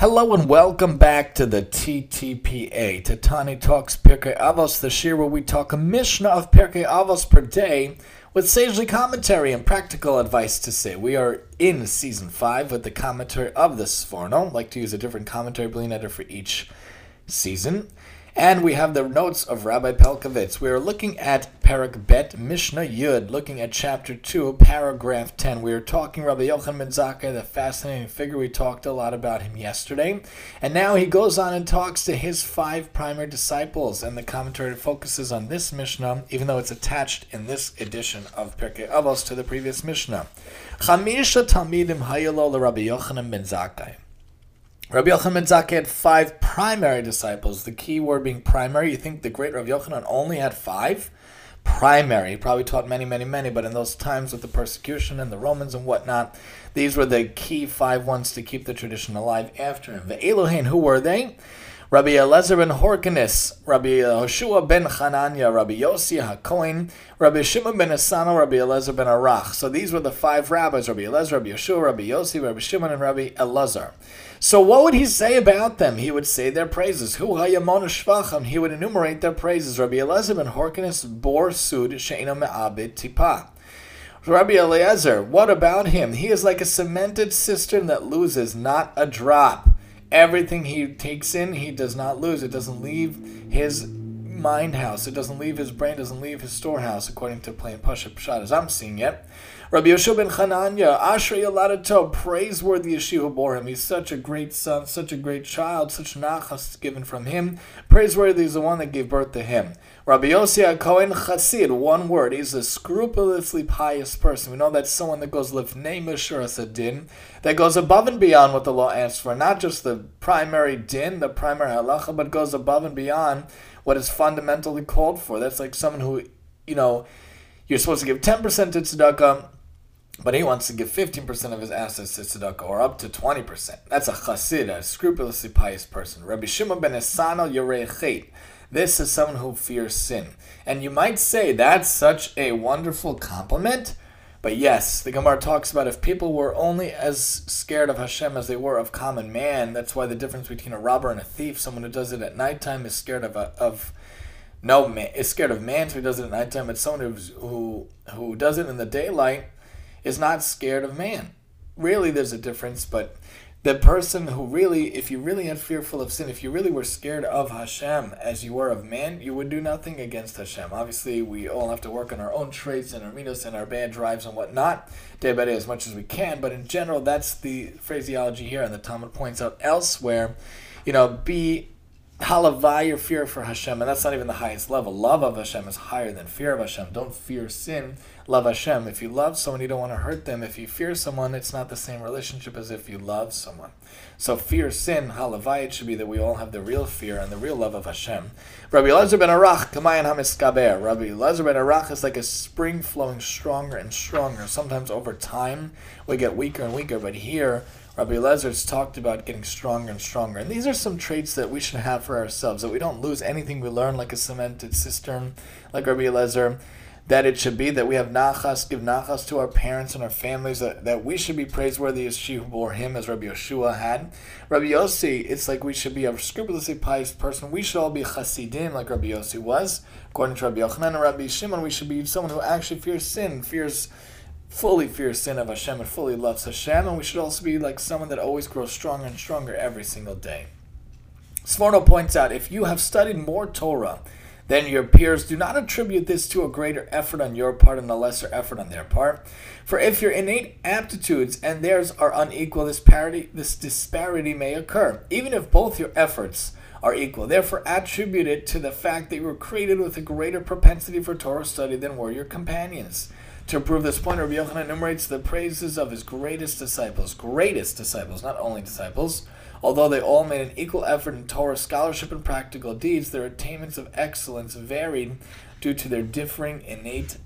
Hello and welcome back to the TTPA, Tani Talks Pirkei Avos, the year where we talk a Mishnah of Pirkei Avos per day with sagely commentary and practical advice to say. We are in season 5 with the commentary of the Sforno. Like to use a different commentary editor for each season. And we have the notes of Rabbi Pelcovitz. We are looking at Perek Bet Mishnah Yud, looking at chapter 2, paragraph 10. We are talking Rabbi Yochanan ben Zakkai, the fascinating figure. We talked a lot about him yesterday. And now he goes on and talks to his five primary disciples. And the commentary focuses on this Mishnah, even though it's attached in this edition of Pirkei Avos to the previous Mishnah. Chamisha Talmidim Hayalo Rabbi Yochanan ben Zakkai. Rabbi Yochanan had five primary disciples. The key word being primary. You think the great Rabbi Yochanan only had five? Primary. He probably taught many, many, many, but in those times with the persecution and the Romans and whatnot, these were the key five ones to keep the tradition alive after him. The Elohim, who were they? Rabbi Elazar ben Horkanis, Rabbi Hoshua ben Chananya, Rabbi Yossi HaKohen, Rabbi Shimon ben Asano, Rabbi Elazar ben Arach. So these were the five rabbis, Rabbi Elazar, Rabbi Yeshua, Rabbi Yossi, Rabbi Shimon, and Rabbi Elazar. So what would he say about them? He would say their praises. Hu shvacham. He would enumerate their praises. Rabbi Elazar ben Horkanis bor sud she'ena me'abed tipa. Rabbi Eliezer, what about him? He is like a cemented cistern that loses not a drop. Everything he takes in, he does not lose. It doesn't leave his mind house. It doesn't leave his brain, doesn't leave his storehouse, according to plain Pasha Pshat, as I'm seeing it. Rabbi Yeshua ben Chananya, Ashrei Yaladato, praiseworthy is she who bore him. He's such a great son, such a great child, such nachas given from him. Praiseworthy is the one that gave birth to him. Rabbi Yossi Cohen Chassid, one word, he's a scrupulously pious person. We know that's someone that goes lifnei mishur din, that goes above and beyond what the law asks for, not just the primary din, the primary halacha, but goes above and beyond what is fundamentally called for. That's like someone who, you know, you're supposed to give 10% to tzedakah, but he wants to give 15% of his assets to tzedakah, or up to 20%. That's a chassid, a scrupulously pious person. Rabbi Shimon ben Esano Yorei This is someone who fears sin. And you might say that's such a wonderful compliment. But yes, the Gemara talks about if people were only as scared of Hashem as they were of common man, that's why the difference between a robber and a thief, someone who does it at nighttime is scared of a, of no man is scared of man, so he does it at nighttime. But someone who's, who who does it in the daylight is not scared of man. Really, there's a difference, but the person who really, if you really had fearful of sin, if you really were scared of Hashem as you were of man, you would do nothing against Hashem. Obviously, we all have to work on our own traits and our minos and our bad drives and whatnot, day by day as much as we can. But in general, that's the phraseology here, and the Talmud points out elsewhere. You know, be halavai your fear for Hashem, and that's not even the highest level. Love of Hashem is higher than fear of Hashem. Don't fear sin. Love Hashem. If you love someone, you don't want to hurt them. If you fear someone, it's not the same relationship as if you love someone. So fear sin, halavai, it should be that we all have the real fear and the real love of Hashem. Rabbi Elazar ben Arach, kamayan hamiskaber. Rabbi Elazar ben Arach is like a spring flowing stronger and stronger. Sometimes over time we get weaker and weaker, but here Rabbi Elazar's talked about getting stronger and stronger. And these are some traits that we should have for ourselves, that we don't lose anything we learn like a cemented cistern, like Rabbi Elazar, that it should be that we have nachas, give nachas to our parents and our families, that, that we should be praiseworthy as she who bore him, as Rabbi Yeshua had. Rabbi Yossi, it's like we should be a scrupulously pious person. We should all be chasidim, like Rabbi Yossi was. According to Rabbi Yochanan and Rabbi Shimon, we should be someone who actually fears sin, fears fully fears sin of Hashem and fully loves Hashem, and we should also be like someone that always grows stronger and stronger every single day. Sforno points out if you have studied more Torah than your peers, do not attribute this to a greater effort on your part and a lesser effort on their part. For if your innate aptitudes and theirs are unequal, this, parity, this disparity may occur, even if both your efforts are equal. Therefore, attribute it to the fact that you were created with a greater propensity for Torah study than were your companions. To prove this point, Rabbi Yochanan enumerates the praises of his greatest disciples, greatest disciples, not only disciples. Although they all made an equal effort in Torah scholarship and practical deeds, their attainments of excellence varied due to their differing innate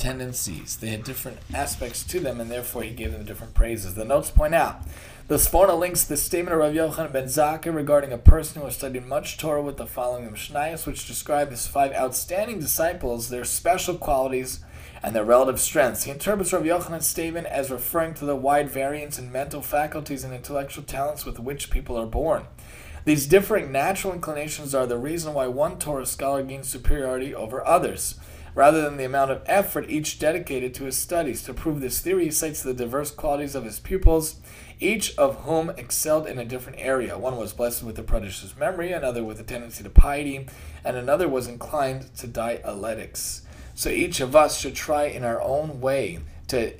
tendencies. They had different aspects to them, and therefore he gave them different praises. The notes point out the Sforno links the statement of Rav Yochanan ben Zakkai regarding a person who has studied much Torah with the following Mishnayos, which describe his five outstanding disciples, their special qualities, and their relative strengths. He interprets Rav Yochanan's statement as referring to the wide variance in mental faculties and intellectual talents with which people are born. These differing natural inclinations are the reason why one Torah scholar gains superiority over others rather than the amount of effort each dedicated to his studies. To prove this theory, he cites the diverse qualities of his pupils, each of whom excelled in a different area. One was blessed with a prodigious memory, another with a tendency to piety, and another was inclined to dialectics. So each of us should try in our own way to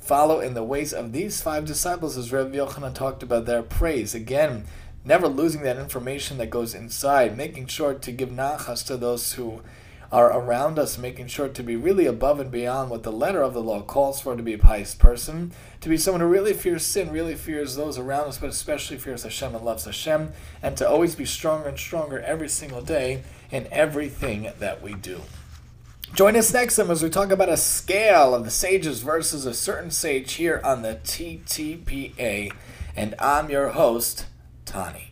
follow in the ways of these five disciples, as Rev Yochanan talked about their praise. Again, never losing that information that goes inside, making sure to give nachas to those who are around us, making sure to be really above and beyond what the letter of the law calls for to be a pious person, to be someone who really fears sin, really fears those around us, but especially fears Hashem and loves Hashem, and to always be stronger and stronger every single day in everything that we do. Join us next time as we talk about a scale of the sages versus a certain sage here on the TTPA. And I'm your host, Tani.